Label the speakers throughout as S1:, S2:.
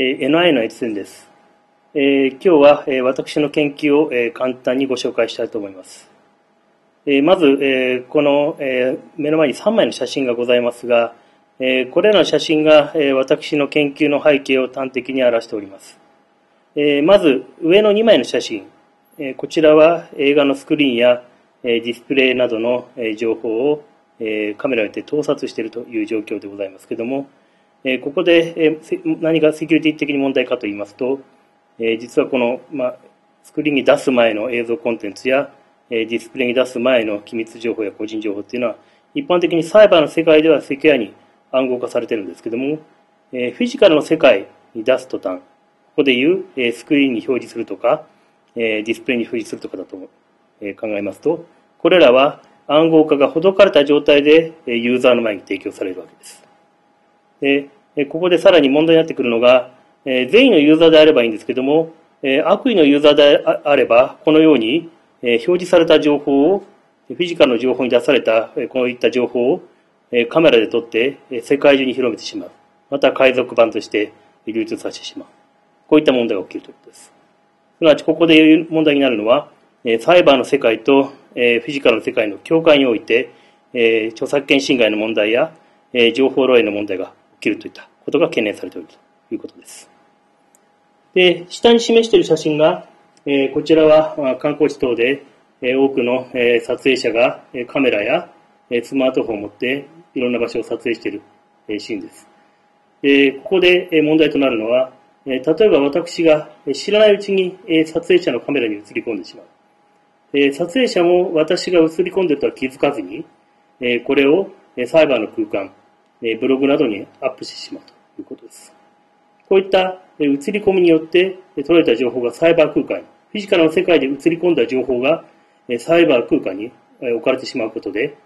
S1: NI の越前です。えー、今日は、えー、私の研究を、えー、簡単にご紹介したいと思います。えまず、えこの、え目の前に3枚の写真がございますが、えこれらの写真が、え私の研究の背景を端的に表しております。えまず、上の2枚の写真、えこちらは映画のスクリーンや、えディスプレイなどの、え情報を、えカメラによって盗撮しているという状況でございますけれども、えここで、え何がセキュリティ的に問題かと言いますと、え実はこの、まあ、スクリーンに出す前の映像コンテンツや、えディスプレイに出す前の機密情報や個人情報っていうのは、一般的にサイバーの世界ではセキュアに暗号化されてるんですけども、えフィジカルの世界に出す途端、ここでいう、えスクリーンに表示するとか、えディスプレイに表示するとかだと、え考えますと、これらは暗号化がほどかれた状態でユーザーの前に提供されるわけです。で、ここでさらに問題になってくるのが、善意のユーザーであればいいんですけども、悪意のユーザーであれば、このように表示された情報を、フィジカルの情報に出されたこういった情報をカメラで撮って世界中に広めてしまう。また海賊版として流通させてしまう。こういった問題が起きるということです。すなわち、ここで問題になるのは、サイバーの世界とフィジカルの世界の境界において、著作権侵害の問題や情報漏洩の問題がきるといったことが懸念されているということです。で、下に示している写真が、えこちらは観光地等で、え多くの、え撮影者が、えカメラや、えスマートフォンを持っていろんな場所を撮影している、えシーンです。でここで、え問題となるのは、え例えば私が知らないうちに、え撮影者のカメラに映り込んでしまう。え撮影者も私が映り込んでるとは気づかずに、えこれをサイバーの空間、えブログなどにアップしてしまうということです。こういった映り込みによって取られた情報がサイバー空間に、フィジカルの世界で映り込んだ情報がサイバー空間に置かれてしまうことで、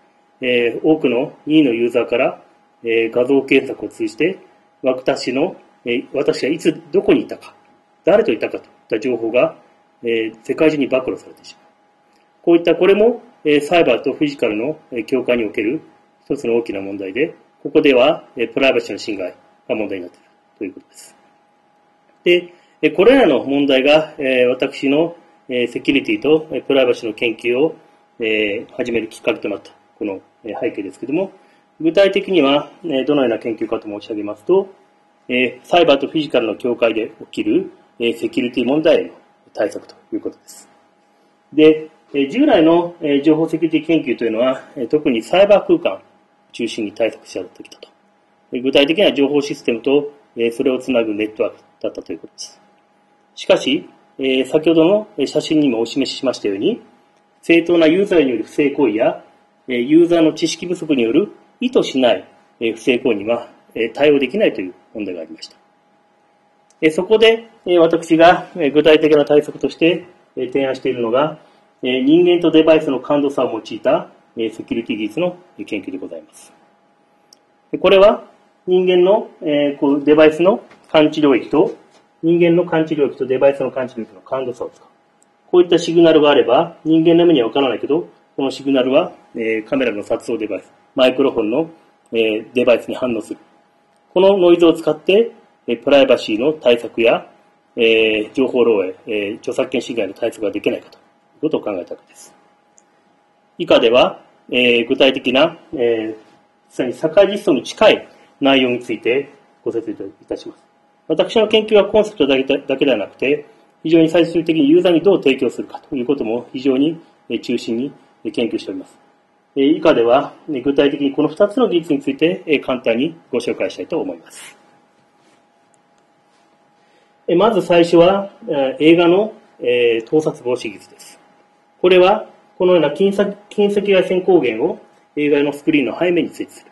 S1: 多くの任意のユーザーから画像検索を通じて私の、私がいつどこにいたか、誰といたかといった情報が世界中に暴露されてしまう。こういったこれもサイバーとフィジカルの境界における一つの大きな問題で、ここではプライバシーの侵害が問題になっているということです。で、これらの問題が私のセキュリティとプライバシーの研究を始めるきっかけとなったこの背景ですけれども、具体的にはどのような研究かと申し上げますと、サイバーとフィジカルの境界で起きるセキュリティ問題への対策ということです。で、従来の情報セキュリティ研究というのは、特にサイバー空間中心に対策し合ってきたと。具体的な情報システムとそれをつなぐネットワークだったということです。しかし、先ほどの写真にもお示ししましたように、正当なユーザーによる不正行為や、ユーザーの知識不足による意図しない不正行為には対応できないという問題がありました。そこで私が具体的な対策として提案しているのが、人間とデバイスの感度差を用いたセキュリティ技術の研究でございます。これは人間の、えこうデバイスの感知領域と人間の感知領域とデバイスの感知領域の感度差を使う。こういったシグナルがあれば人間の目にはわからないけど、このシグナルは、えカメラの撮影デバイス、マイクロフォンの、えデバイスに反応する。このノイズを使って、えプライバシーの対策や、え情報漏洩、え著作権侵害の対策ができないかということを考えたわけです。以下では、えー、具体的な、えー、さらに社会実装に近い内容についてご説明いたします。私の研究はコンセプトだけだけではなくて、非常に最終的にユーザーにどう提供するかということも非常に中心に研究しております。以下では具体的にこの2つの技術について簡単にご紹介したいと思います。まず最初は映画の盗撮防止技術です。これはこのような近赤外線光源を映画のスクリーンの背面に設置する。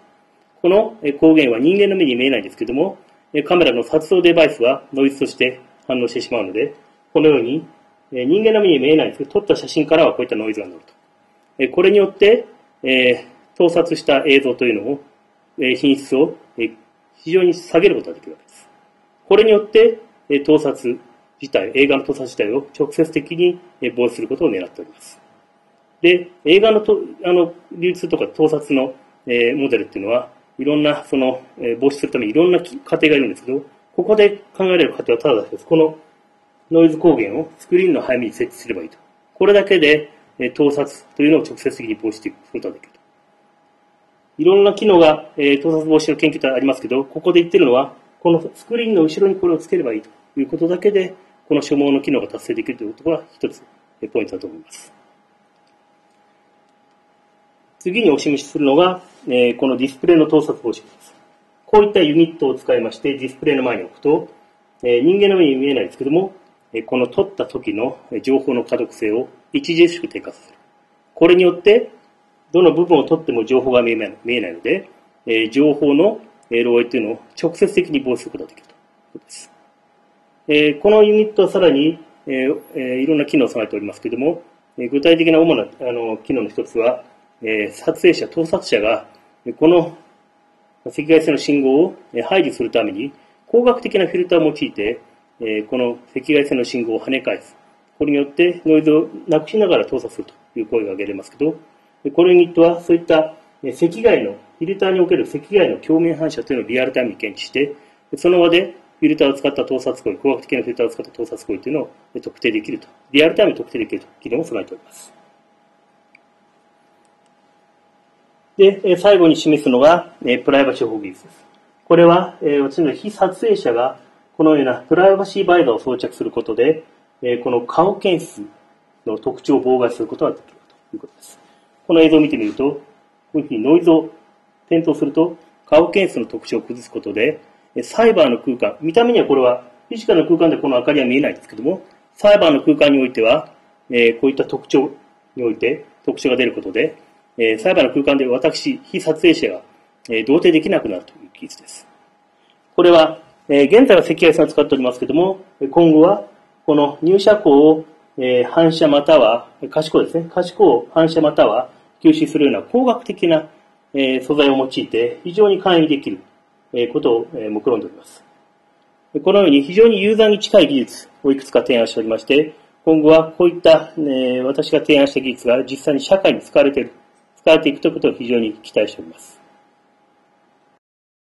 S1: この光源は人間の目に見えないんですけども、カメラの撮影デバイスはノイズとして反応してしまうので、このように人間の目に見えないんですけど、撮った写真からはこういったノイズが乗ると。これによって、え盗撮した映像というのを、品質を、非常に下げることができるわけです。これによって、盗撮自体、映画の盗撮自体を直接的に防止することを狙っております。で、映画のとあの流通とか盗撮の、えー、モデルっていうのは、いろんな、その、えー、防止するためにいろんな過程がいるんですけど、ここで考えられる過程はただだけです。このノイズ光源をスクリーンの背面に設置すればいいと。これだけで、え盗撮というのを直接的に防止することができると。いろんな機能が、え盗撮防止の研究ってありますけど、ここで言ってるのは、このスクリーンの後ろにこれをつければいいということだけで、この所望の機能が達成できるということが一つポイントだと思います。次にお示しするのが、えこのディスプレイの盗撮防止です。こういったユニットを使いましてディスプレイの前に置くと、え人間の目に見えないですけども、えこの撮った時の情報の可読性を著しく低下させる。これによって、どの部分を撮っても情報が見えない見えないので、え情報の漏洩というのを直接的に防止することができるということです。えこのユニットはさらに、えいろんな機能を備えておりますけれども、え具体的な主なあの機能の一つは、え撮影者、盗撮者が、この赤外線の信号を排除するために、光学的なフィルターを用いて、えこの赤外線の信号を跳ね返す。これによってノイズをなくしながら操作するという声が挙げられますけど、このユニットはそういった赤外の、フィルターにおける赤外の鏡面反射というのをリアルタイムに検知して、その場でフィルターを使った盗撮行為、光学的なフィルターを使った盗撮行為というのを特定できると、リアルタイムに特定できるという機能を備えております。で、最後に示すのが、プライバシー保護技術です。これは、私の非撮影者がこのようなプライバシーバイザーを装着することで、この顔検出の特徴を妨害することができるということです。この映像を見てみると、こういうふうにノイズを点灯すると、顔検出の特徴を崩すことで、サイバーの空間、見た目にはこれはフィジカルの空間でこの明かりは見えないんですけども、サイバーの空間においては、こういった特徴において特徴が出ることで、えサイバーの空間で私、非撮影者が、え同定できなくなるという技術です。これは、え現在は赤外線を使っておりますけども、今後はこの入射光を、え反射または、可視光ですね、可視光を反射または吸収するような工学的な、え素材を用いて非常に簡易できる、えことを、え目論んでおります。このように非常にユーザーに近い技術をいくつか提案しておりまして、今後はこういった、ね、私が提案した技術が実際に社会に使われている伝われていくということを非常に期待しております。